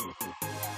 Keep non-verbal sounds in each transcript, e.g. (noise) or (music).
One, (laughs) two,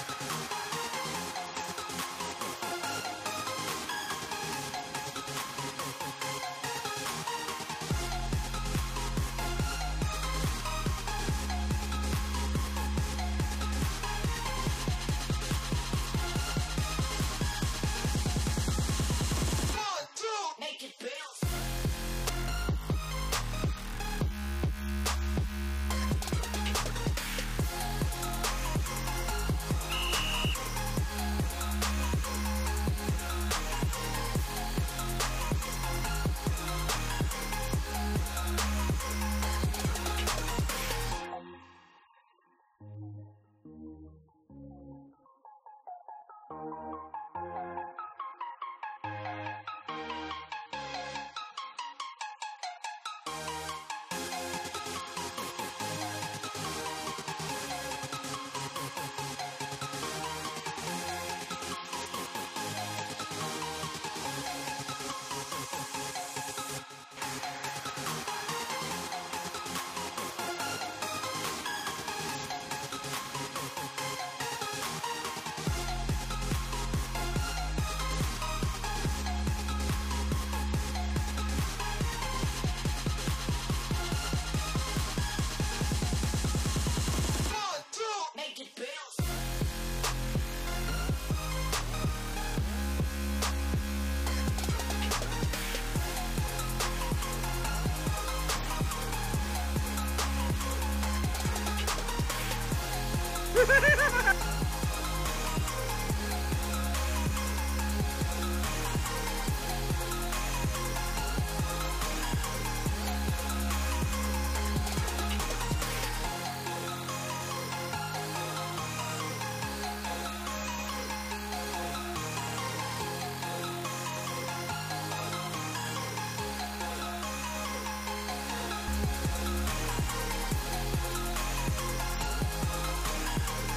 it (laughs) bounce.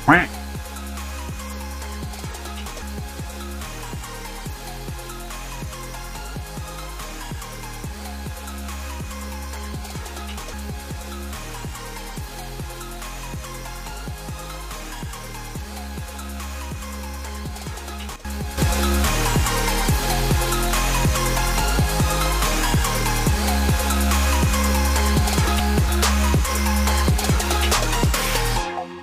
Quack.